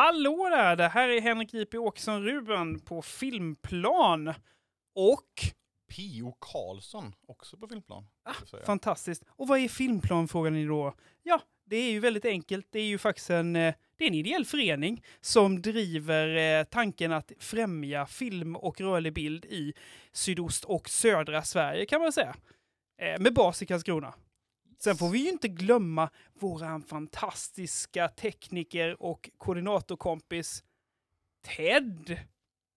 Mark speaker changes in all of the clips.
Speaker 1: Hallå där! Det här är Henrik J.P. Åkesson Ruben på Filmplan. Och...
Speaker 2: P.O. Karlsson, också på filmplan.
Speaker 1: Ah. Fantastiskt. Och vad är Filmplan frågar ni då? Ja, det är ju väldigt enkelt. Det är ju faktiskt en, eh, det är en ideell förening som driver eh, tanken att främja film och rörlig bild i sydost och södra Sverige kan man säga. Eh, Med bas i Karlskrona. Sen får vi ju inte glömma våran fantastiska tekniker och koordinatorkompis Ted.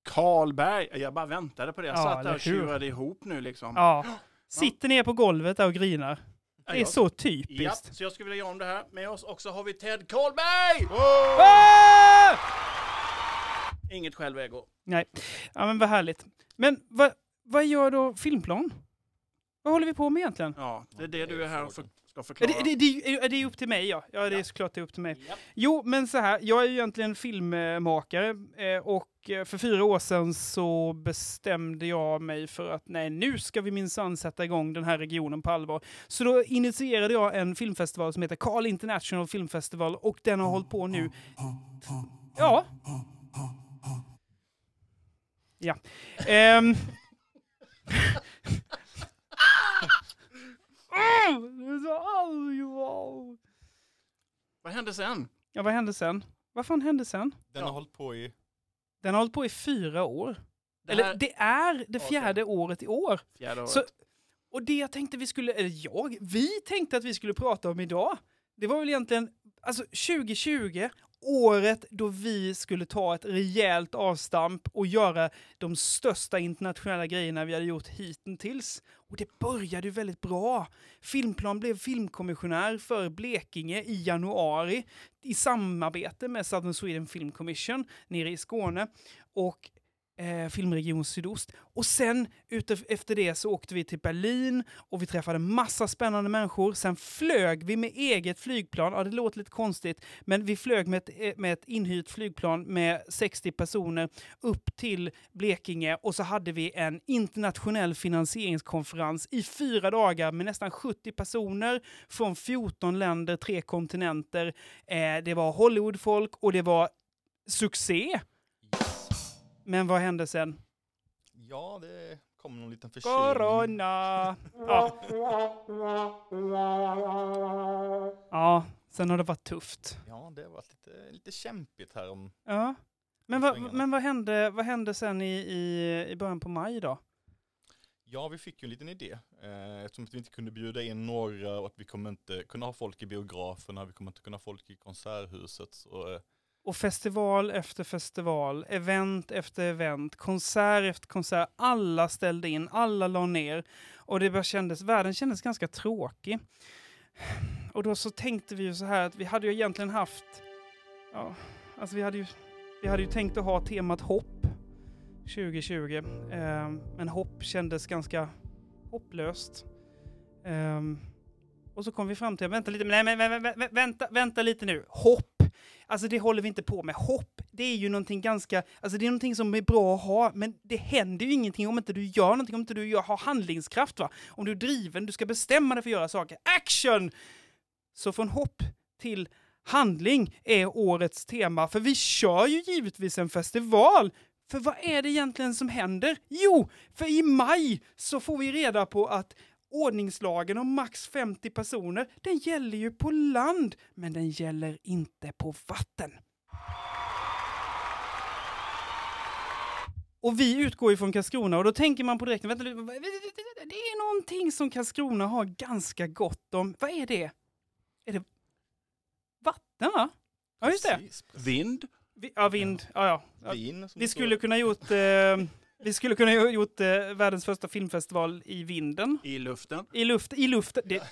Speaker 3: Karlberg, jag bara väntade på det. Jag
Speaker 1: Ja,
Speaker 3: satt där och tjurade ihop nu liksom.
Speaker 1: Ja. Sitter ner på golvet där och grinar. Det är så
Speaker 3: Ja,
Speaker 1: typiskt.
Speaker 3: så jag skulle vilja göra om det här. Med oss också har vi Ted Karlberg!
Speaker 1: Ah!
Speaker 3: Inget självego.
Speaker 1: Nej, ja, men vad härligt. Men vad, vad gör då Filmplan? Vad håller vi på med egentligen?
Speaker 3: Ja, det är det du är här och för, ska
Speaker 1: Ja,
Speaker 3: förklara.
Speaker 1: Det, det, det, är- det är upp till mig, ja. Ja, det är
Speaker 3: Ja.
Speaker 1: såklart det är upp till mig.
Speaker 3: Japp.
Speaker 1: Jo, men så här, jag är ju egentligen filmmakare eh, och eh, för fyra år sedan så bestämde jag mig för att nej, nu ska vi minsann sätta igång den här regionen på allvar. Så då initierade jag en filmfestival som heter Carl International Film Festival och den har hållit på nu. Ja. Ja. Ehm. Det är så arg, wow.
Speaker 3: Vad hände sen?
Speaker 1: Ja, vad hände sen? Vad fan hände sen?
Speaker 2: Den
Speaker 3: Ja.
Speaker 2: har hållit på i...
Speaker 1: Den har hållit på i fyra år.
Speaker 3: Det
Speaker 1: Eller
Speaker 3: här-
Speaker 1: det är det
Speaker 3: Okej.
Speaker 1: fjärde året i år.
Speaker 3: Fjärde året.
Speaker 1: Så, och det jag tänkte vi skulle, eller jag, vi tänkte att vi skulle prata om idag, det var väl egentligen, alltså 2020, året då vi skulle ta ett rejält avstamp och göra de största internationella grejerna vi hade gjort hittills. Och det började ju väldigt bra. Filmplan blev filmkommissionär för Blekinge i januari i samarbete med Southern Sweden Film Commission nere i Skåne och eh, Filmregion Sydost. Och sen ute efter det så åkte vi till Berlin och vi träffade massa spännande människor. Sen flög vi med eget flygplan. Ja, det låter lite konstigt, men vi flög med ett, eh, med ett inhyrt flygplan med 60 personer upp till Blekinge och så hade vi en internationell finansieringskonferens i fyra dagar med nästan 70 personer från 14 länder, tre kontinenter. Eh, det var Hollywoodfolk och det var succé. Men vad hände sen?
Speaker 2: Ja, det kom någon liten förkylning.
Speaker 1: Corona! Ja. ja, sen har det varit tufft.
Speaker 2: Ja, det har varit lite, lite kämpigt här om...
Speaker 1: Ja. Men,
Speaker 2: svänger.
Speaker 1: men vad, hände, vad hände sen i, i, i början på maj då?
Speaker 2: Ja, vi fick ju en liten idé. Eh, eftersom vi inte kunde bjuda in några och att vi kommer inte kunna ha folk i biograferna, vi kommer inte kunna ha folk i konserthuset. Så, eh,
Speaker 1: och festival efter festival, event efter event, konsert efter konsert, alla ställde in, alla la ner. Och det bara kändes, världen kändes ganska tråkig. Och då så tänkte vi ju så här att vi hade ju egentligen haft, ja, alltså vi hade ju, vi hade ju tänkt att ha temat hopp 2020. Eh, men hopp kändes ganska hopplöst. Eh, och så kom vi fram till, vänta lite, nej men vänta, vänta lite nu, hopp. Alltså det håller vi inte på med. Hopp, det är ju någonting ganska, alltså det är någonting som är bra att ha, men det händer ju ingenting om inte du gör någonting, om inte du gör, har handlingskraft va. Om du är driven, du ska bestämma dig för att göra saker. Action! Så från hopp till handling är årets tema, för vi kör ju givetvis en festival. För vad är det egentligen som händer? Jo, för i maj så får vi reda på att ordningslagen om max 50 personer, den gäller ju på land, men den gäller inte på vatten. Och vi utgår ju från Karlskrona och då tänker man på direkt, vänta, det är någonting som Karlskrona har ganska gott om. Vad är det? Är det vatten va? Ja just det.
Speaker 3: Vind.
Speaker 1: Vi, ja, vind. Ja, ja. ja. Vi skulle kunna gjort, eh, vi skulle kunna ha gjort eh, världens första filmfestival i vinden.
Speaker 3: I luften.
Speaker 1: I luft, i luften. Det,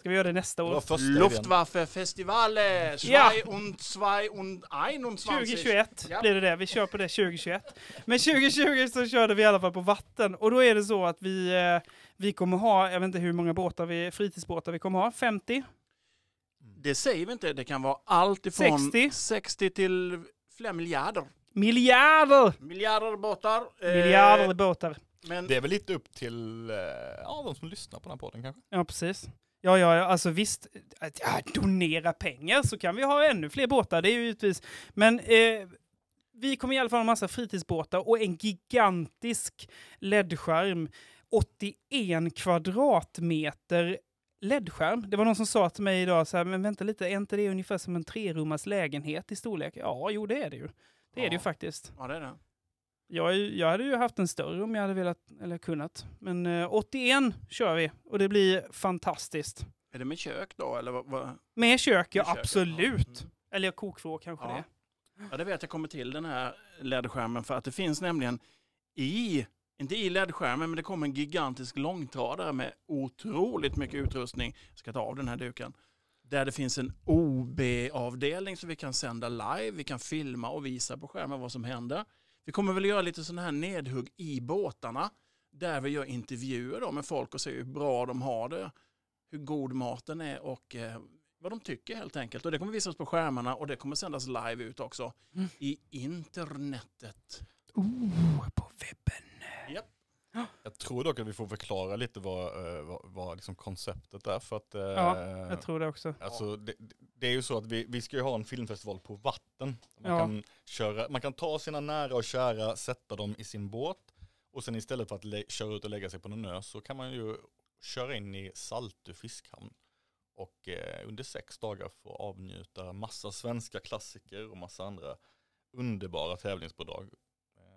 Speaker 1: ska vi göra det nästa år?
Speaker 3: Luftwaffe-festivale. Zwei und zwei und 21.
Speaker 1: 2021
Speaker 3: Ja.
Speaker 1: blir det det. Vi kör på det 2021. Men 2020 så körde vi i alla fall på vatten. Och då är det så att vi, eh, vi kommer ha, jag vet inte hur många båtar vi, fritidsbåtar vi kommer ha, 50?
Speaker 3: Det säger vi inte. Det kan vara allt ifrån
Speaker 1: 60.
Speaker 3: 60 till flera miljarder.
Speaker 1: Miljarder!
Speaker 3: Miljarder båtar. Eh,
Speaker 1: Miljarder båtar.
Speaker 3: Men
Speaker 2: Det är väl lite upp till eh, ja, de som lyssnar på den här podden kanske.
Speaker 1: Ja, precis. Ja, ja, ja, alltså visst, att, ja, donera pengar så kan vi ha ännu fler båtar, det är ju givetvis. Men eh, vi kommer i alla fall ha en massa fritidsbåtar och en gigantisk LED-skärm. 81 kvadratmeter LED-skärm. Det var någon som sa till mig idag, så här, men vänta lite, är inte det ungefär som en trerummars lägenhet i storlek? Ja, jo det är det ju. Det är det ju
Speaker 3: Ja.
Speaker 1: faktiskt.
Speaker 3: Ja, det är det.
Speaker 1: Jag, jag hade ju haft en större om jag hade velat, eller kunnat. Men eh, 81 kör vi och det blir fantastiskt.
Speaker 3: Är det med kök då, eller vad? vad?
Speaker 1: Med kök, ja
Speaker 3: Med kök,
Speaker 1: absolut.
Speaker 3: Mm.
Speaker 1: Eller kokvrå kanske
Speaker 3: Ja.
Speaker 1: det.
Speaker 3: Ja, det vet jag kommer till den här LED-skärmen för att det finns nämligen i, inte i LED-skärmen, men det kommer en gigantisk långtradare med otroligt mycket utrustning. Jag ska ta av den här duken. Där det finns en OB-avdelning så vi kan sända live, vi kan filma och visa på skärmen vad som händer. Vi kommer väl göra lite sådana här nedhugg i båtarna där vi gör intervjuer då med folk och ser hur bra de har det, hur god maten är och eh, vad de tycker helt enkelt. Och det kommer visas på skärmarna och det kommer sändas live ut också
Speaker 1: Mm.
Speaker 3: i internetet.
Speaker 1: Oh, på webben.
Speaker 2: Jag tror dock att vi får förklara lite vad, eh, vad, vad liksom konceptet är för att eh,
Speaker 1: Ja, Jag tror det också.
Speaker 2: Alltså, det, det är ju så att vi, vi ska ju ha en filmfestival på vatten. Man,
Speaker 1: Ja.
Speaker 2: kan köra, man kan ta sina nära och kära, sätta dem i sin båt och sen istället för att köra ut och lägga sig på någon ö så kan man ju köra in i Saltö fiskhamn och eh, under sex dagar få avnjuta massa svenska klassiker och massa andra underbara tävlingsbidrag.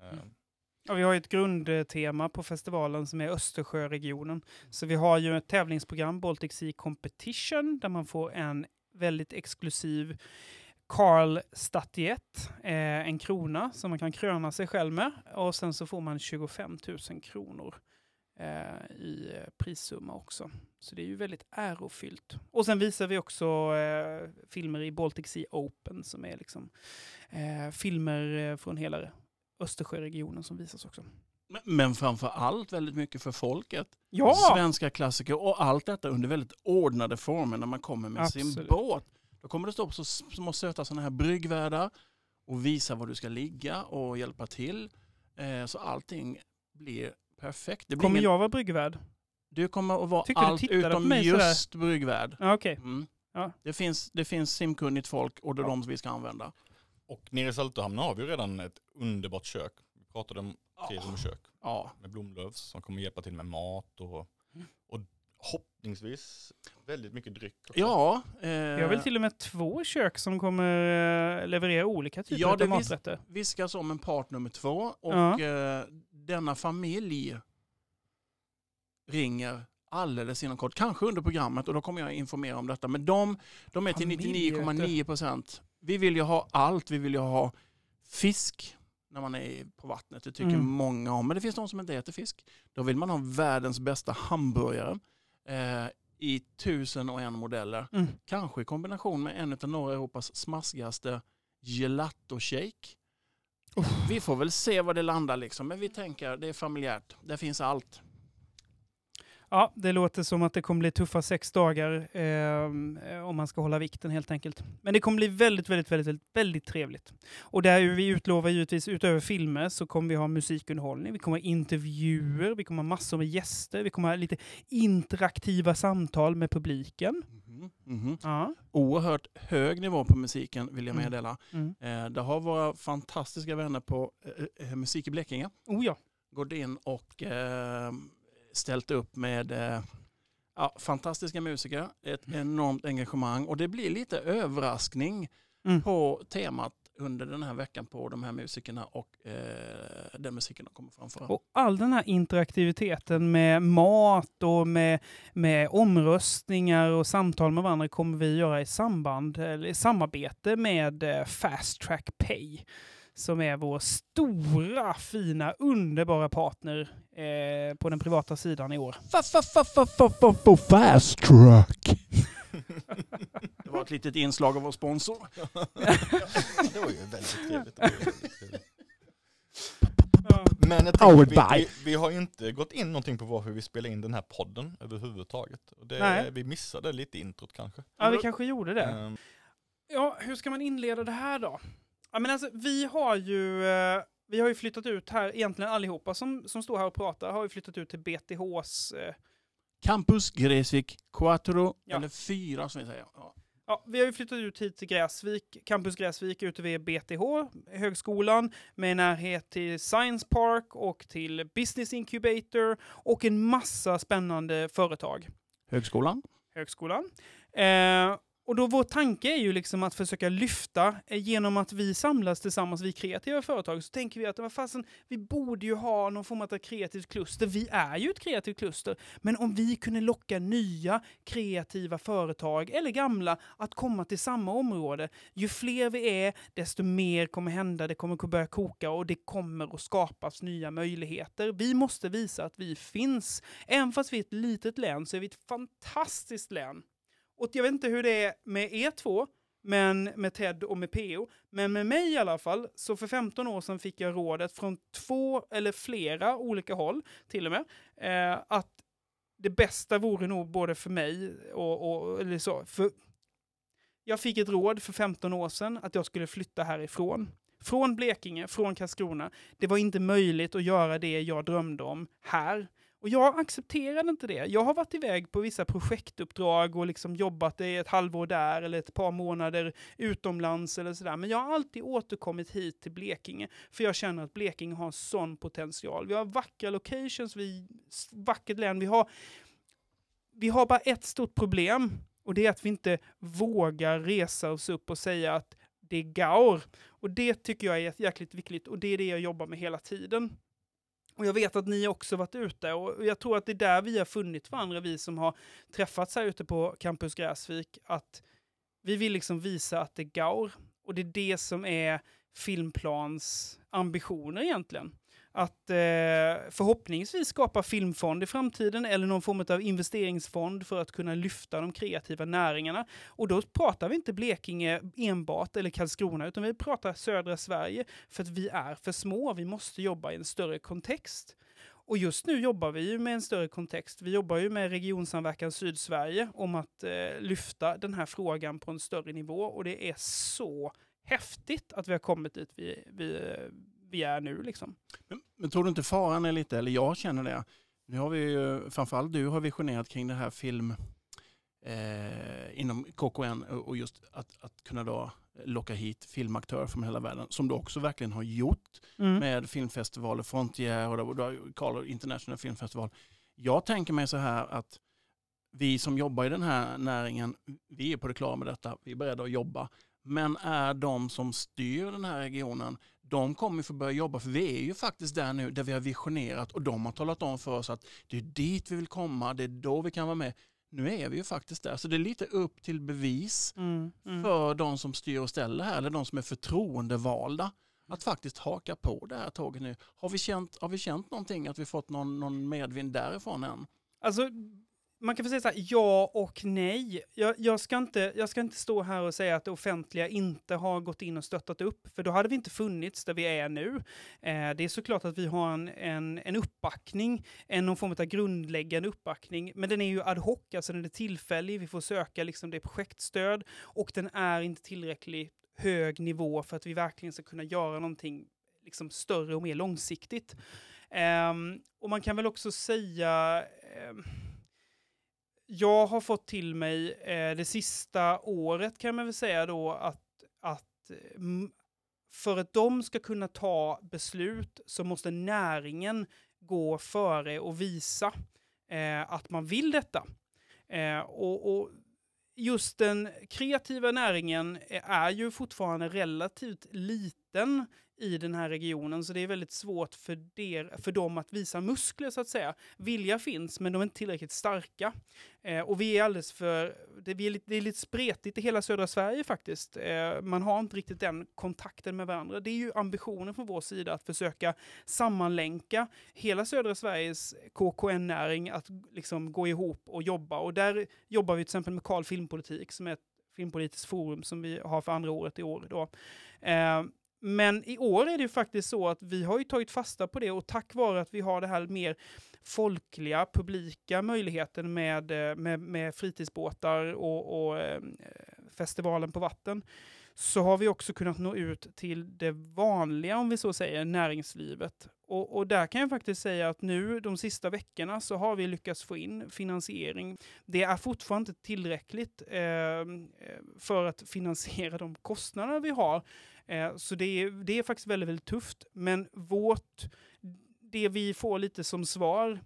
Speaker 2: Eh,
Speaker 1: Mm. Ja, vi har ju ett grundtema på festivalen som är Östersjöregionen. Så vi har ju ett tävlingsprogram, Baltic Sea Competition, där man får en väldigt exklusiv Carl statyett, eh, en krona som man kan kröna sig själv med. Och sen så får man 25 000 kronor eh, i eh, prissumma också. Så det är ju väldigt ärofyllt. Och sen visar vi också eh, filmer i Baltic Sea Open som är liksom eh, filmer eh, från hela Östersjöregionen som visas också.
Speaker 3: Men- framför allt väldigt mycket för folket.
Speaker 1: Ja!
Speaker 3: Svenska klassiker och allt detta under väldigt ordnade former när man kommer med sin
Speaker 1: Absolut.
Speaker 3: båt. Då kommer det stå på så små söta sådana här bryggvärdar och visa var du ska ligga och hjälpa till. Eh, Så allting blir perfekt. Blir
Speaker 1: Kommer
Speaker 3: ingen-
Speaker 1: jag vara bryggvärd?
Speaker 3: Du kommer att vara
Speaker 1: Tycker
Speaker 3: allt utom
Speaker 1: sådär?
Speaker 3: just bryggvärd.
Speaker 1: Ja, Okej.
Speaker 3: Mm.
Speaker 1: Ja.
Speaker 3: Det, finns, det finns simkunnigt folk och det är de som vi ska använda.
Speaker 2: Och nere i Saltöhamn har vi ju redan ett underbart kök. Vi pratade om tre som kök.
Speaker 3: Ja.
Speaker 2: med Blomlövs som kommer hjälpa till med mat och, och hoppningsvis väldigt mycket dryck. också.
Speaker 3: Ja, eh,
Speaker 1: Vi har väl till och med två kök som kommer eh, leverera olika typer
Speaker 3: Ja,
Speaker 1: av
Speaker 3: det vis-
Speaker 1: maträtter.
Speaker 3: viskas om en part nummer två och
Speaker 1: Ja.
Speaker 3: eh, denna familj ringer alldeles inom kort, kanske under programmet och då kommer jag informera om detta. Men de, de är till
Speaker 1: Familj,
Speaker 3: 99,9 procent. Vi vill ju ha allt, vi vill ju ha fisk när man är på vattnet. Det tycker
Speaker 1: Mm.
Speaker 3: många om. Men det finns de som inte äter fisk. Då vill man ha världens bästa hamburgare eh, i tusen och en modeller.
Speaker 1: Mm.
Speaker 3: Kanske i kombination med en av norra Europas smaskigaste gelato shake. Vi får väl se var det landar liksom, men vi tänker det är familjärt. Det finns allt.
Speaker 1: Ja, det låter som att det kommer bli tuffa sex dagar eh, om man ska hålla vikten helt enkelt. Men det kommer bli väldigt, väldigt, väldigt, väldigt, väldigt trevligt. Och där vi utlovar givetvis utöver filmer så kommer vi ha musikunderhållning, vi kommer ha intervjuer, vi kommer ha massor med gäster, vi kommer ha lite interaktiva samtal med publiken.
Speaker 3: Mhm.
Speaker 1: Ja.
Speaker 3: Oerhört hög nivå på musiken vill jag
Speaker 1: Mm.
Speaker 3: meddela.
Speaker 1: Mm.
Speaker 3: Eh, det har våra fantastiska vänner på eh, eh, Musik i Blekinge
Speaker 1: Oh ja.
Speaker 3: gått in och eh, ställt upp med eh, ja, fantastiska musiker, ett enormt engagemang och det blir lite överraskning
Speaker 1: Mm.
Speaker 3: på temat under den här veckan på de här musikerna och eh, den musiken de kommer framföra.
Speaker 1: Och all den här interaktiviteten med mat och med, med omröstningar och samtal med varandra kommer vi göra i samband, eller i samarbete med eh, Fast Track Pay. Som är vår stora, fina, underbara partner eh, på den privata sidan i år.
Speaker 3: Fast track. Det var ett litet inslag av vår sponsor.
Speaker 2: det var ju väldigt trevligt. Men jag tänker, vi, vi, vi har ju inte gått in någonting på varför vi spelar in den här podden överhuvudtaget. Det,
Speaker 1: Nej.
Speaker 2: vi missade lite introt kanske.
Speaker 1: ja, vi kanske gjorde det.
Speaker 2: Ehm,
Speaker 1: Ja, hur ska man inleda det här då? Ja, men alltså, vi har ju, eh, vi har ju flyttat ut här, egentligen allihopa som, som står här och pratar har ju flyttat ut till BTHs eh,
Speaker 3: Campus Gräsvik Quattro,
Speaker 1: Ja.
Speaker 3: eller fyra som vi säger. Ja.
Speaker 1: Ja, vi har ju flyttat ut hit till Gräsvik, Campus Gräsvik ute vid BTH, högskolan, med närhet till Science Park och till Business Incubator och en massa spännande företag.
Speaker 3: Högskolan.
Speaker 1: högskolan. Eh, och då vår tanke är ju liksom att försöka lyfta eh, genom att vi samlas tillsammans, vi kreativa företag, så tänker vi att vad fasen, vi borde ju ha någon form av kreativt kluster. Vi är ju ett kreativt kluster, men om vi kunde locka nya kreativa företag, eller gamla, att komma till samma område, ju fler vi är, desto mer kommer hända, det kommer börja koka och det kommer att skapas nya möjligheter. Vi måste visa att vi finns. Även fast vi är ett litet län så är vi ett fantastiskt län. Och jag vet inte hur det är med er två, men med Ted och med PO. Men med mig i alla fall, så för 15 år sedan fick jag rådet från två eller flera olika håll till och med, eh, att det bästa vore nog både för mig och, och eller så. För jag fick ett råd för 15 år sedan att jag skulle flytta härifrån. Från Blekinge, från Karlskrona. Det var inte möjligt att göra det jag drömde om här. Och jag accepterade inte det. Jag har varit iväg på vissa projektuppdrag och liksom jobbat i ett halvår där eller ett par månader utomlands eller sådär. Men jag har alltid återkommit hit till Blekinge för jag känner att Blekinge har sån potential. Vi har vackra locations, vi vackert län. Vi har, vi har bara ett stort problem och det är att vi inte vågar resa oss upp och säga att det är gaur. Och det tycker jag är jäkligt viktigt och det är det jag jobbar med hela tiden. Och jag vet att ni också varit ute och jag tror att det är där vi har funnit varandra, vi som har träffats här ute på Campus Gräsvik, att vi vill liksom visa att det är gaur. Och det är det som är Filmplans ambitioner egentligen. Att eh, förhoppningsvis skapa filmfond i framtiden eller någon form av investeringsfond för att kunna lyfta de kreativa näringarna. Och då pratar vi inte Blekinge enbart eller Karlskrona utan vi pratar södra Sverige för att vi är för små. Vi måste jobba i en större kontext. Och just nu jobbar vi ju med en större kontext. Vi jobbar ju med Regionsamverkan Sydsverige om att eh, lyfta den här frågan på en större nivå och det är så häftigt att vi har kommit dit vi, vi, vi är nu liksom.
Speaker 3: Men, men tror du inte faran är lite, eller jag känner det, nu har vi ju, framförallt du har visionerat kring det här film eh, inom KKN och just att, att kunna då locka hit filmaktörer från hela världen, som du också verkligen har gjort
Speaker 1: Mm.
Speaker 3: med filmfestivaler, Frontier och Carlo International Film Festival. Jag tänker mig så här att vi som jobbar i den här näringen, vi är på det klara med detta, vi är beredda att jobba. Men är de som styr den här regionen, de kommer få börja jobba, för vi är ju faktiskt där nu där vi har visionerat och de har talat om för oss att det är dit vi vill komma, det är då vi kan vara med. Nu är vi ju faktiskt där, så det är lite upp till bevis
Speaker 1: Mm. Mm.
Speaker 3: för de som styr och ställer här, eller de som är förtroendevalda, att faktiskt haka på det här tåget nu. Har vi känt, har vi känt någonting, att vi fått någon, någon medvind därifrån än?
Speaker 1: Alltså, man kan få säga så här, ja och nej. Jag, jag, ska inte, jag ska inte stå här och säga att det offentliga inte har gått in och stöttat upp, för då hade vi inte funnits där vi är nu. Eh, det är såklart att vi har en, en, en uppbackning, en någon form av grundläggande uppbackning, men den är ju ad hoc, alltså den är tillfällig, vi får söka liksom det projektstöd och den är inte tillräckligt hög nivå för att vi verkligen ska kunna göra någonting liksom större och mer långsiktigt. Eh, och man kan väl också säga eh, jag har fått till mig eh, det sista året kan man väl säga då att, att mm, för att de ska kunna ta beslut så måste näringen gå före och visa eh, att man vill detta. Eh, och, och just den kreativa näringen eh, är ju fortfarande relativt liten i den här regionen, så det är väldigt svårt för, der, för dem att visa muskler så att säga. Vilja finns, men de är inte tillräckligt starka. Eh, och vi är alldeles för, det, vi är lite, det är lite spretigt i hela södra Sverige faktiskt. Eh, man har inte riktigt den kontakten med varandra. Det är ju ambitionen från vår sida att försöka sammanlänka hela södra Sveriges KKN-näring att liksom gå ihop och jobba. Och där jobbar vi till exempel med Karl Filmpolitik som är ett filmpolitiskt forum som vi har för andra året i år. Då. Eh, men i år är det ju faktiskt så att vi har ju tagit fasta på det och tack vare att vi har det här mer folkliga, publika möjligheten med, eh, med, med fritidsbåtar och, och eh, festivalen på vatten så har vi också kunnat nå ut till det vanliga, om vi så säger, näringslivet. Och, och, där kan jag faktiskt säga att nu de sista veckorna så har vi lyckats få in finansiering. Det är fortfarande inte tillräckligt eh, eh för att finansiera de kostnader vi har. Eh, så det är, det är faktiskt väldigt, väldigt tufft. Men vårt, det vi får lite som svar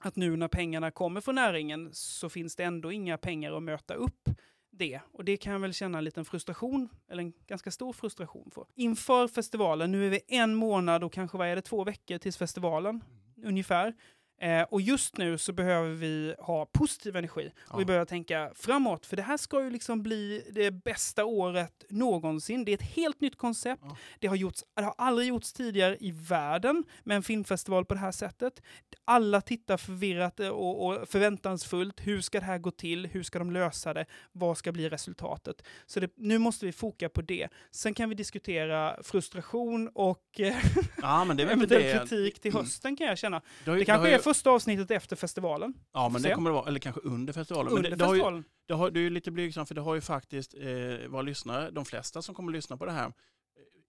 Speaker 1: att nu när pengarna kommer från näringen så finns det ändå inga pengar att möta upp det. Och det kan jag väl känna en liten frustration, eller en ganska stor frustration för. Inför festivalen, nu är vi en månad och kanske vad är det, två veckor tills festivalen, mm. ungefär. Eh, och just nu så behöver vi ha positiv energi. Ja. Och vi behöver tänka framåt, för det här ska ju liksom bli det bästa året någonsin. Det är ett helt nytt koncept. Ja. Det, har gjorts, det har aldrig gjorts tidigare i världen med en filmfestival på det här sättet. Alla tittar förvirrat och, och förväntansfullt. Hur ska det här gå till? Hur ska de lösa det? Vad ska bli resultatet? Så det, nu måste vi foka på det. Sen kan vi diskutera frustration och ja, men det är eventuell kritik till hösten kan jag känna. Det, det kanske är första avsnittet efter festivalen.
Speaker 3: Ja, men det kommer det vara, eller kanske under festivalen.
Speaker 1: Under det, festivalen. Har
Speaker 3: ju, det, har, det är ju lite blygsamt, för det har ju faktiskt eh, våra lyssnare, de flesta som kommer att lyssna på det här, eh,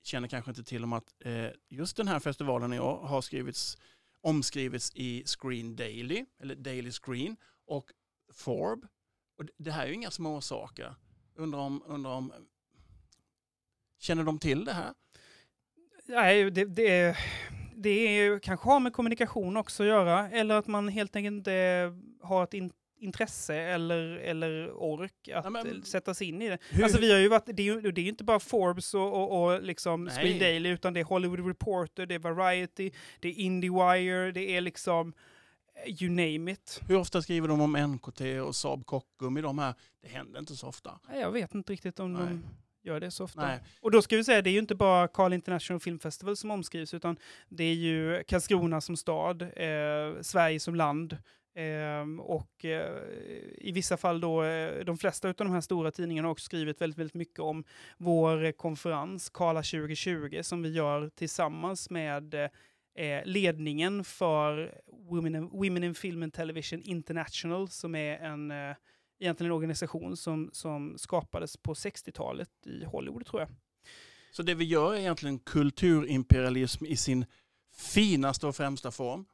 Speaker 3: känner kanske inte till om att eh, just den här festivalen i år har skrivits, omskrivits i Screen Daily, eller Daily Screen, och Forb. Och det här är ju inga små saker. Undrar om, undrar om Känner de till det här?
Speaker 1: Nej, det, det, det är, kanske har med kommunikation också att göra, eller att man helt enkelt inte har ett in, intresse eller, eller ork att men, sätta sig in i det. Hur? Alltså vi har ju varit, det är ju det är inte bara Forbes och, och, och liksom Screen Daily, utan det är Hollywood Reporter, det är Variety, det är Indiewire, det är liksom eh, you name it.
Speaker 3: Hur ofta skriver de om NKT och Saab Kockum i de här? Det händer inte så ofta.
Speaker 1: Jag vet inte riktigt om Nej. de gör det så ofta. Nej. Och då ska vi säga, det är ju inte bara Carl International Film Festival som omskrivs, utan det är ju Karlskrona som stad, eh, Sverige som land, eh, och eh, i vissa fall då, eh, de flesta av de här stora tidningarna har också skrivit väldigt, väldigt mycket om vår konferens, Kala 2020, som vi gör tillsammans med eh, ledningen för Women in, Women in Film and Television International, som är en eh, egentligen en organisation som, som skapades på 60-talet i Hollywood tror jag.
Speaker 3: Så det vi gör är egentligen kulturimperialism i sin finaste och främsta form.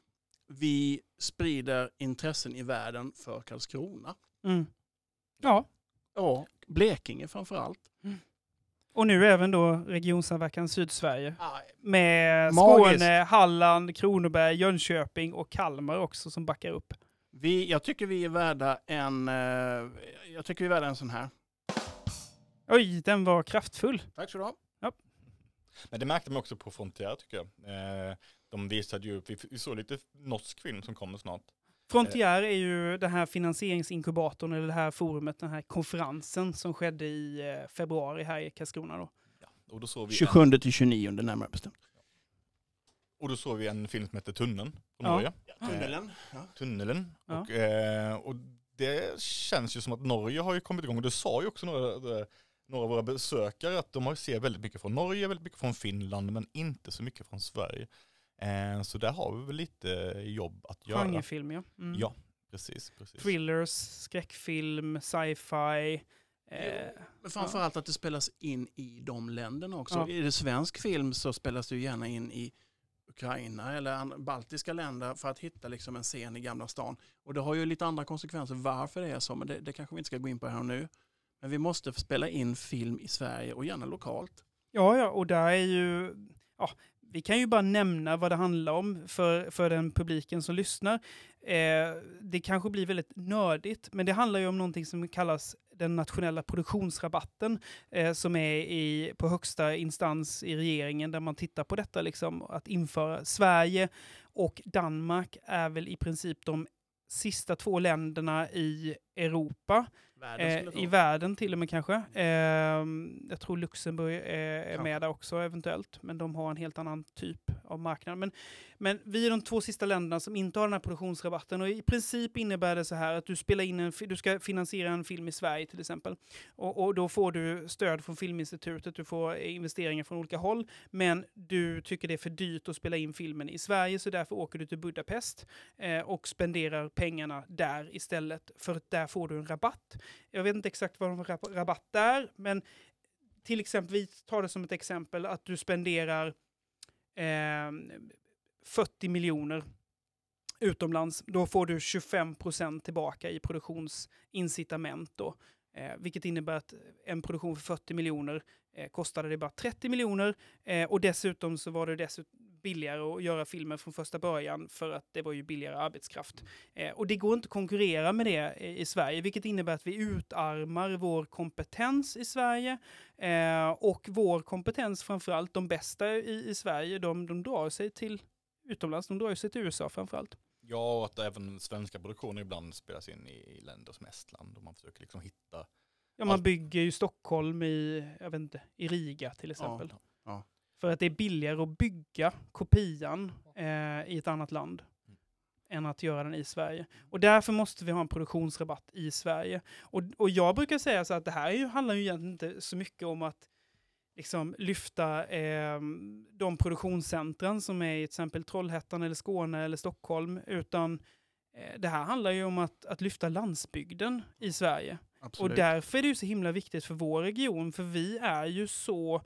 Speaker 3: Vi sprider intressen i världen för Karlskrona.
Speaker 1: Mm. Ja.
Speaker 3: Ja, Blekinge framför allt.
Speaker 1: Mm. Och nu även då Regionsamverkan Sydsverige. Ah, med. Skåne, Halland, Kronoberg, Jönköping och Kalmar också som backar upp.
Speaker 3: Vi, jag tycker vi är värda en, eh, jag tycker vi är värda en sån här.
Speaker 1: Oj, den var kraftfull.
Speaker 3: Tack så du ha.
Speaker 1: Ja.
Speaker 2: Men det märkte man också på Frontier tycker jag. Eh, de visade ju upp, vi såg lite norsk film som kommer snart.
Speaker 1: Frontier är ju den här finansieringsinkubatorn, eller det här forumet, den här konferensen som skedde i eh, februari här i Karlskrona. Då.
Speaker 3: Ja, och då såg vi 27 en... till 29 närmare bestämt.
Speaker 2: Och då såg vi en film som heter Tunneln från Norge.
Speaker 3: Ja, tunneln. Ja.
Speaker 2: Tunneln. Ja. Och, eh, och det känns ju som att Norge har ju kommit igång. Och det sa ju också några, några av våra besökare att de har ser väldigt mycket från Norge, väldigt mycket från Finland, men inte så mycket från Sverige. Eh, så där har vi väl lite jobb att göra.
Speaker 1: Genrefilm ja.
Speaker 2: Mm. Ja, precis, precis.
Speaker 1: Thrillers, skräckfilm, sci-fi.
Speaker 3: Eh, men framförallt att det spelas in i de länderna också. Ja. Är det svensk film så spelas det ju gärna in i Ukraina eller baltiska länder för att hitta liksom en scen i Gamla stan. Och det har ju lite andra konsekvenser varför det är så, men det, det kanske vi inte ska gå in på här och nu. Men vi måste spela in film i Sverige och gärna lokalt.
Speaker 1: Ja, ja, och där är ju, ja, vi kan ju bara nämna vad det handlar om för, för den publiken som lyssnar. Eh, det kanske blir väldigt nördigt, men det handlar ju om någonting som kallas den nationella produktionsrabatten eh, som är i, på högsta instans i regeringen där man tittar på detta, liksom, att införa. Sverige och Danmark är väl i princip de sista två länderna i Europa Världen eh, I världen till och med kanske. Eh, jag tror Luxemburg är, är med där också eventuellt, men de har en helt annan typ av marknad. Men, men vi är de två sista länderna som inte har den här produktionsrabatten och i princip innebär det så här att du spelar in en, du ska finansiera en film i Sverige till exempel och, och då får du stöd från Filminstitutet, du får investeringar från olika håll, men du tycker det är för dyrt att spela in filmen i Sverige så därför åker du till Budapest eh, och spenderar pengarna där istället för att där får du en rabatt. Jag vet inte exakt vad de rabatt är, men till exempel, vi tar det som ett exempel, att du spenderar eh, 40 miljoner utomlands, då får du 25 procent tillbaka i produktionsincitament. Då, eh, vilket innebär att en produktion för 40 miljoner eh, kostade det bara 30 miljoner eh, och dessutom så var det dessutom billigare att göra filmer från första början för att det var ju billigare arbetskraft. Eh, och det går inte att konkurrera med det i, i Sverige, vilket innebär att vi utarmar vår kompetens i Sverige eh, och vår kompetens, framförallt de bästa i, i Sverige, de, de drar sig till utomlands, de drar sig till USA framförallt.
Speaker 2: Ja, och att även svenska produktioner ibland spelas in i länder som Estland och man försöker liksom hitta
Speaker 1: Ja, man bygger ju Stockholm i, jag vet inte, i Riga till exempel.
Speaker 3: Ja, ja.
Speaker 1: För att det är billigare att bygga kopian eh, i ett annat land
Speaker 2: Mm.
Speaker 1: än att göra den i Sverige. Och därför måste vi ha en produktionsrabatt i Sverige. Och, och jag brukar säga så att det här är ju, handlar ju egentligen inte så mycket om att liksom lyfta eh, de produktionscentren som är i till exempel Trollhättan eller Skåne eller Stockholm, utan eh, det här handlar ju om att, att lyfta landsbygden i Sverige.
Speaker 3: Absolut.
Speaker 1: Och därför är det ju så himla viktigt för vår region, för vi är ju så eh,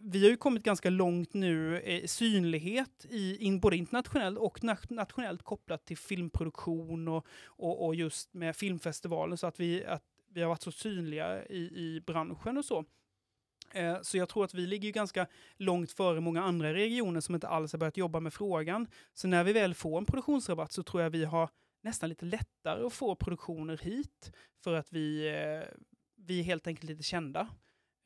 Speaker 1: vi har ju kommit ganska långt nu i synlighet, i, in, både internationellt och na- nationellt kopplat till filmproduktion och, och, och just med filmfestivalen, så att vi, att vi har varit så synliga i, i branschen och så. Eh, Så jag tror att vi ligger ju ganska långt före många andra regioner som inte alls har börjat jobba med frågan. Så när vi väl får en produktionsrabatt så tror jag vi har nästan lite lättare att få produktioner hit för att vi, eh, vi är helt enkelt lite kända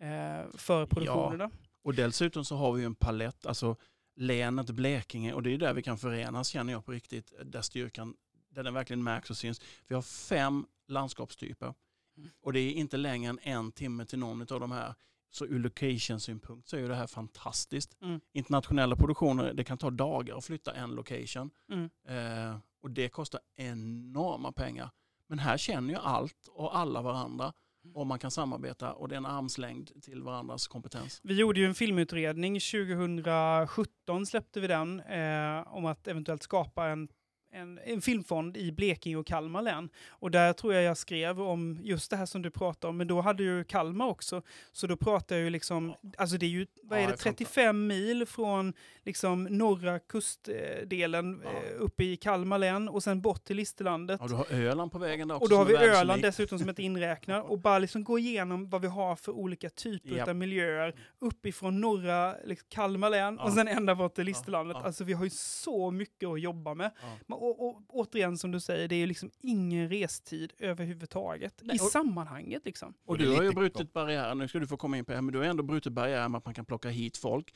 Speaker 1: eh, för produktionerna.
Speaker 3: Och dessutom så har vi ju en palett, alltså länet Blekinge, och det är där vi kan förenas känner jag på riktigt, där styrkan, där den verkligen märks och syns. Vi har fem landskapstyper
Speaker 1: Mm.
Speaker 3: och det är inte längre än en timme till någon av de här. Så ur location-synpunkt så är ju det här fantastiskt.
Speaker 1: Mm.
Speaker 3: Internationella produktioner, det kan ta dagar att flytta en location
Speaker 1: Mm.
Speaker 3: eh, och det kostar enorma pengar. Men här känner ju allt och alla varandra
Speaker 1: Mm.
Speaker 3: och man kan samarbeta och det är en armslängd till varandras kompetens.
Speaker 1: Vi gjorde ju en filmutredning 2017 släppte vi den eh, om att eventuellt skapa en, en, en filmfond i Blekinge och Kalmar län. Och där tror jag jag skrev om just det här som du pratar om, men då hade ju Kalmar också. Så då pratar jag ju liksom, alltså det är ju, vad är det,
Speaker 3: jag fattar.
Speaker 1: 35 mil från liksom norra kustdelen
Speaker 3: Ja.
Speaker 1: eh, uppe i Kalmar län och sen bort till Listerlandet.
Speaker 3: Ja, du har Öland på vägen där också.
Speaker 1: Och då har vi. Öland dessutom som inte inräknar och bara liksom gå igenom vad vi har för olika typer
Speaker 3: Japp.
Speaker 1: av miljöer uppifrån norra liksom Kalmar län och
Speaker 3: Ja.
Speaker 1: sen ända bort till Listerlandet.
Speaker 3: ja.
Speaker 1: Alltså vi har ju så mycket att jobba med.
Speaker 3: Ja.
Speaker 1: Och, och, återigen som du säger, det är ju liksom ingen restid överhuvudtaget
Speaker 3: Nej,
Speaker 1: i
Speaker 3: och-
Speaker 1: sammanhanget liksom.
Speaker 3: Och du har ju brutit barriären, nu ska du få komma in på det här, men du har ändå brutit barriären med att man kan plocka hit folk.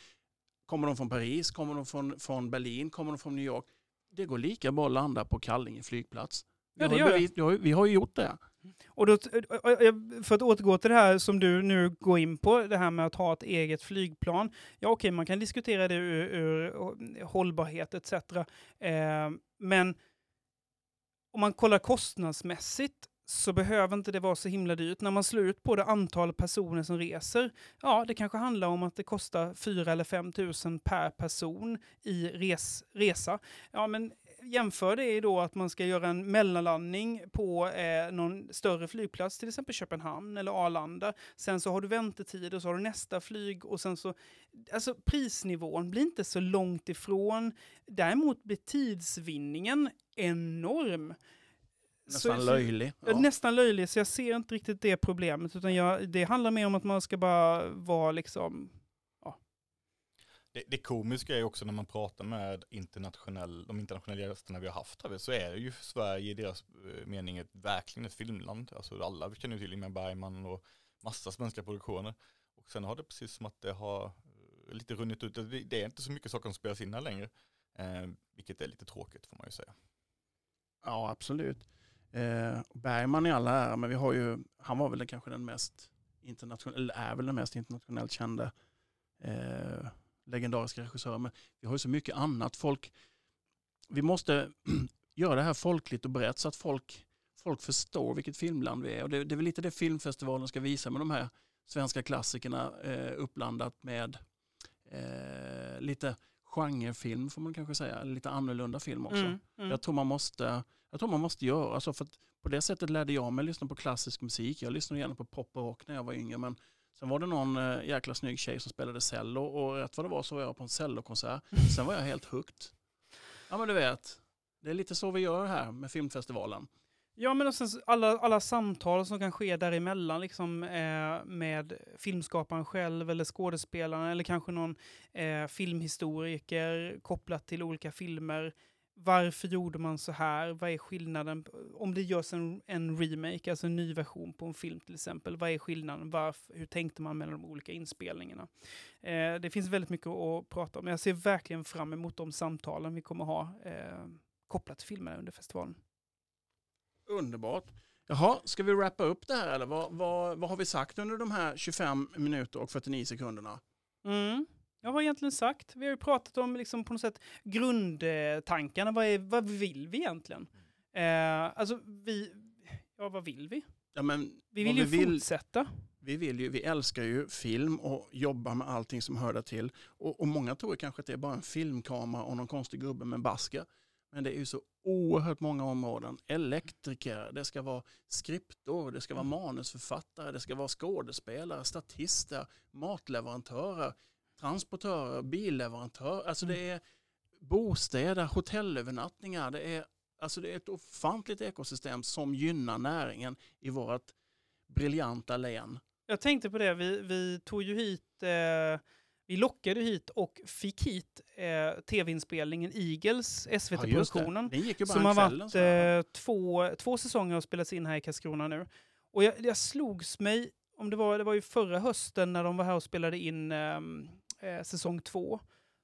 Speaker 3: Kommer de från Paris, kommer de från, från Berlin, kommer de från New York? Det går lika bra att landa på Kallinge flygplats. Vi,
Speaker 1: Ja, det gör
Speaker 3: vi, vi har ju gjort det.
Speaker 1: Och då, för att återgå till det här som du nu går in på, det här med att ha ett eget flygplan. Ja okej, man kan diskutera det ur, ur hållbarhet etc. Eh, men om man kollar kostnadsmässigt så behöver inte det vara så himla dyrt. När man slår ut på det antal personer som reser, ja det kanske handlar om att det kostar 4 eller 5 000 per person i res, resa. Ja men jämför det då att man ska göra en mellanlandning på eh, någon större flygplats, till exempel Köpenhamn eller Arlanda. Sen så har du väntetid och så har du nästa flyg och sen så... Alltså prisnivån blir inte så långt ifrån. Däremot blir tidsvinningen enorm.
Speaker 3: Nästan
Speaker 1: så-
Speaker 3: löjlig.
Speaker 1: Ja. Nästan löjlig, så jag ser inte riktigt det problemet. Utan jag, det handlar mer om att man ska bara vara liksom...
Speaker 2: Det, det komiska är också när man pratar med internationell, de internationella gästerna vi har haft här, så är ju Sverige i deras eh, mening ett, verkligen ett filmland. Alltså alla känner ju till Ingmar Bergman och massa svenska produktioner. Och sen har det precis som att det har eh, lite runnit ut, det, det är inte så mycket saker som spelas in här längre. Eh, vilket är lite tråkigt får man ju säga.
Speaker 3: ja, absolut. Eh, Bergman i alla ära, men vi har ju, han var väl kanske den mest internationella, eller är väl den mest internationellt kända eh, legendariska regissören. Men vi har ju så mycket annat. Folk, vi måste göra det här folkligt och brett så att folk, folk förstår vilket filmland vi är. Och det, det är väl lite det filmfestivalen ska visa med de här svenska klassikerna eh, uppblandat med eh, lite genrefilm får man kanske säga, lite annorlunda film också.
Speaker 1: Mm, mm.
Speaker 3: Jag, tror man måste, jag tror man måste göra så. För att på det sättet lärde jag mig lyssna på klassisk musik. Jag lyssnade gärna på pop och rock när jag var yngre. Men Sen var det någon eh, jäkla snygg tjej som spelade cello och rätt vad det var så var jag på en cellokonsert. Sen var jag helt hooked. Ja men du vet, det är lite så vi gör här med filmfestivalen.
Speaker 1: Ja, men och sen så alla, alla samtal som kan ske däremellan, liksom, eh, med filmskaparen själv eller skådespelaren eller kanske någon eh, filmhistoriker kopplat till olika filmer. Varför gjorde man så här? Vad är skillnaden? Om det görs en, en remake, alltså en ny version på en film till exempel, vad är skillnaden? Varför, hur tänkte man med de olika inspelningarna? Eh, det finns väldigt mycket att prata om. Jag ser verkligen fram emot de samtalen vi kommer ha eh, kopplat till filmerna under festivalen.
Speaker 3: Underbart. Jaha, ska vi wrappa upp det här eller vad, vad, vad har vi sagt under de här 25 minuter och 49 sekunderna?
Speaker 1: Mm. Ja, vad har egentligen sagt? Vi har ju pratat om liksom på något sätt grundtankarna. Vad, är, vad vill vi egentligen? Eh, alltså, vi... Ja, vad vill vi?
Speaker 3: Ja, men
Speaker 1: Vi vill ju
Speaker 3: vi vill,
Speaker 1: fortsätta.
Speaker 3: vi vill ju, vi älskar ju film och jobbar med allting som hör där till. Och, och många tror kanske att det är bara en filmkamera och någon konstig gubbe med basker. Men det är ju så oerhört många områden. Elektriker, det ska vara skriptor, det ska vara manusförfattare, det ska vara skådespelare, statister, matleverantörer, transportörer, billeverantörer. Alltså det är bostäder, hotellövernattningar. Det är, alltså det är ett ofantligt ekosystem som gynnar näringen i vårt briljanta län.
Speaker 1: Jag tänkte på det, vi, vi tog ju hit, eh, vi lockade hit och fick hit eh, tv-inspelningen Eagles, SVT-produktionen.
Speaker 3: Bara
Speaker 1: Som har varit eh, två, två säsonger och spelats in här i Karlskrona nu. Och jag, jag slogs mig, om det var, det var ju förra hösten när de var här och spelade in ehm, eh, säsong två.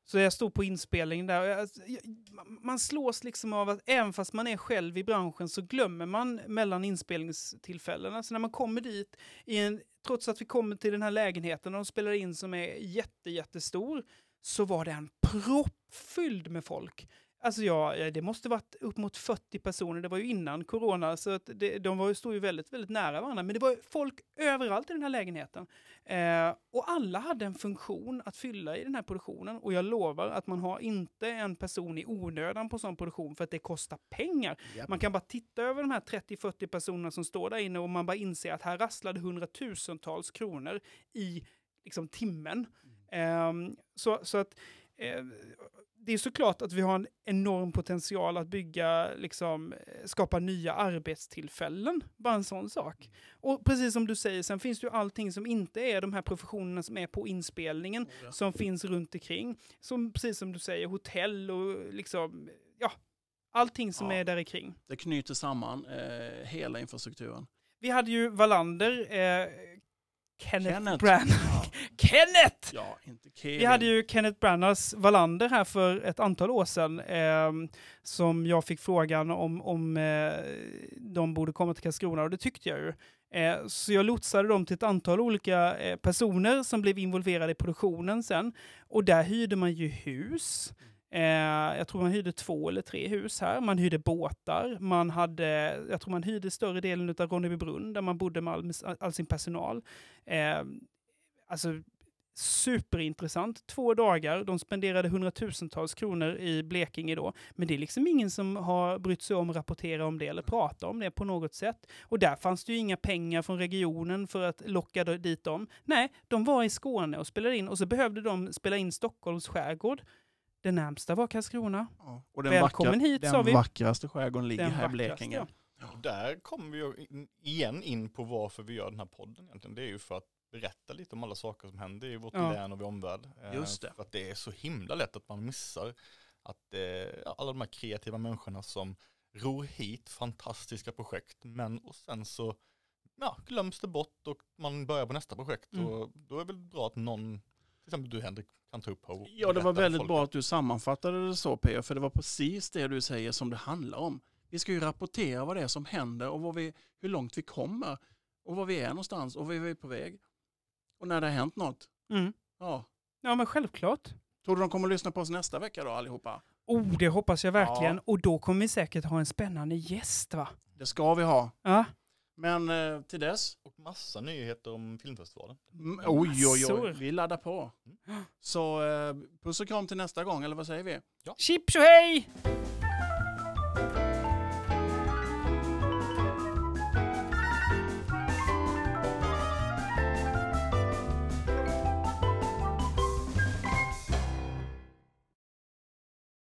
Speaker 1: Så jag stod på inspelningen där. och Jag, alltså, jag, man slås liksom av att även fast man är själv i branschen så glömmer man mellan inspelningstillfällena. Så när man kommer dit, i en, trots att vi kommer till den här lägenheten och de spelar in som är jätte, jättestor, så var den proppfylld med folk. Alltså ja, det måste varit upp mot 40 personer, det var ju innan corona, så att det, de var, ju- stod ju väldigt, väldigt nära varandra. Men det var folk överallt i den här lägenheten. Eh, och alla hade en funktion att fylla i den här produktionen. Och jag lovar att man har inte en person i onödan på sån produktion för att det kostar pengar.
Speaker 3: Japp.
Speaker 1: Man kan bara titta över de här 30-40 personerna som står där inne och man bara inser att här rasslade hundratusentals kronor i liksom, timmen. Ehm, så, så att eh, det är såklart att vi har en enorm potential att bygga, liksom, eh, skapa nya arbetstillfällen. Bara en sån sak. Och precis som du säger, sen finns det ju allting som inte är de här professionerna som är på inspelningen,
Speaker 3: Ja.
Speaker 1: som finns runt omkring. Som, precis som du säger, hotell och liksom, ja, allting som
Speaker 3: Ja.
Speaker 1: är där kring.
Speaker 3: Det knyter samman eh, hela infrastrukturen.
Speaker 1: Vi hade ju Wallander, eh, Kenneth,
Speaker 3: Kenneth.
Speaker 1: Branagh. Kenneth!
Speaker 3: ja inte Kevin.
Speaker 1: Vi hade ju Kenneth Branaghs Wallander här för ett antal år sedan ehm, som jag fick frågan om, om eh, de borde komma till Karlskrona och det tyckte jag ju. Eh, så jag lotsade dem till ett antal olika eh, personer som blev involverade i produktionen sen. Och där hyrde man ju hus. Eh, jag tror man hyrde två eller tre hus här. Man hyrde båtar. Man hade, jag tror man hyrde större delen av Ronnebybrunn där man bodde med all, all sin personal. Eh, alltså superintressant. Två dagar, de spenderade hundratusentals kronor i Blekinge då. Men det är liksom ingen som har brytt sig om att rapportera om det eller prata om det på något sätt. Och där fanns det ju inga pengar från regionen för att locka dit dem. Nej, de var i Skåne och spelade in och så behövde de spela in Stockholms skärgård. Det närmsta var Karlskrona.
Speaker 3: Ja, och den
Speaker 1: Välkommen
Speaker 3: vackra,
Speaker 1: hit,
Speaker 3: den
Speaker 1: sa vi.
Speaker 3: vackraste skärgården ligger
Speaker 1: Den
Speaker 3: här i Blekinge.
Speaker 1: ja.
Speaker 2: Och där kommer vi ju in, igen in på varför vi gör den här podden egentligen. Det är ju för att berätta lite om alla saker som händer i vårt
Speaker 1: Ja.
Speaker 2: län och vår omvärld. Eh,
Speaker 3: Just det.
Speaker 2: För att det är så himla lätt att man missar att eh, alla de här kreativa människorna som ror hit fantastiska projekt, men och sen så ja, glöms det bort och man börjar på nästa projekt.
Speaker 1: Mm.
Speaker 2: Och då är det väl bra att någon, till exempel du Henrik, kan ta upp och
Speaker 3: Ja, det var väldigt
Speaker 2: folk.
Speaker 3: bra att du sammanfattade det så P, för det var precis det du säger som det handlar om. Vi ska ju rapportera vad det är som händer och vad vi, hur långt vi kommer och var vi är någonstans och var vi är på väg. Och när det har hänt något.
Speaker 1: Mm.
Speaker 3: Ja.
Speaker 1: Ja, men självklart.
Speaker 3: Tror du de kommer att lyssna på oss nästa vecka då allihopa?
Speaker 1: Oh, det hoppas jag verkligen.
Speaker 3: Ja.
Speaker 1: Och då kommer vi säkert ha en spännande gäst, va?
Speaker 3: Det ska vi ha.
Speaker 1: Ja.
Speaker 3: Men eh, till dess,
Speaker 2: Och massa nyheter om filmfestivalen.
Speaker 3: mm, oj oj oj, vi laddar på. Så eh, puss och kram till nästa gång, eller vad säger vi?
Speaker 1: Chip hej!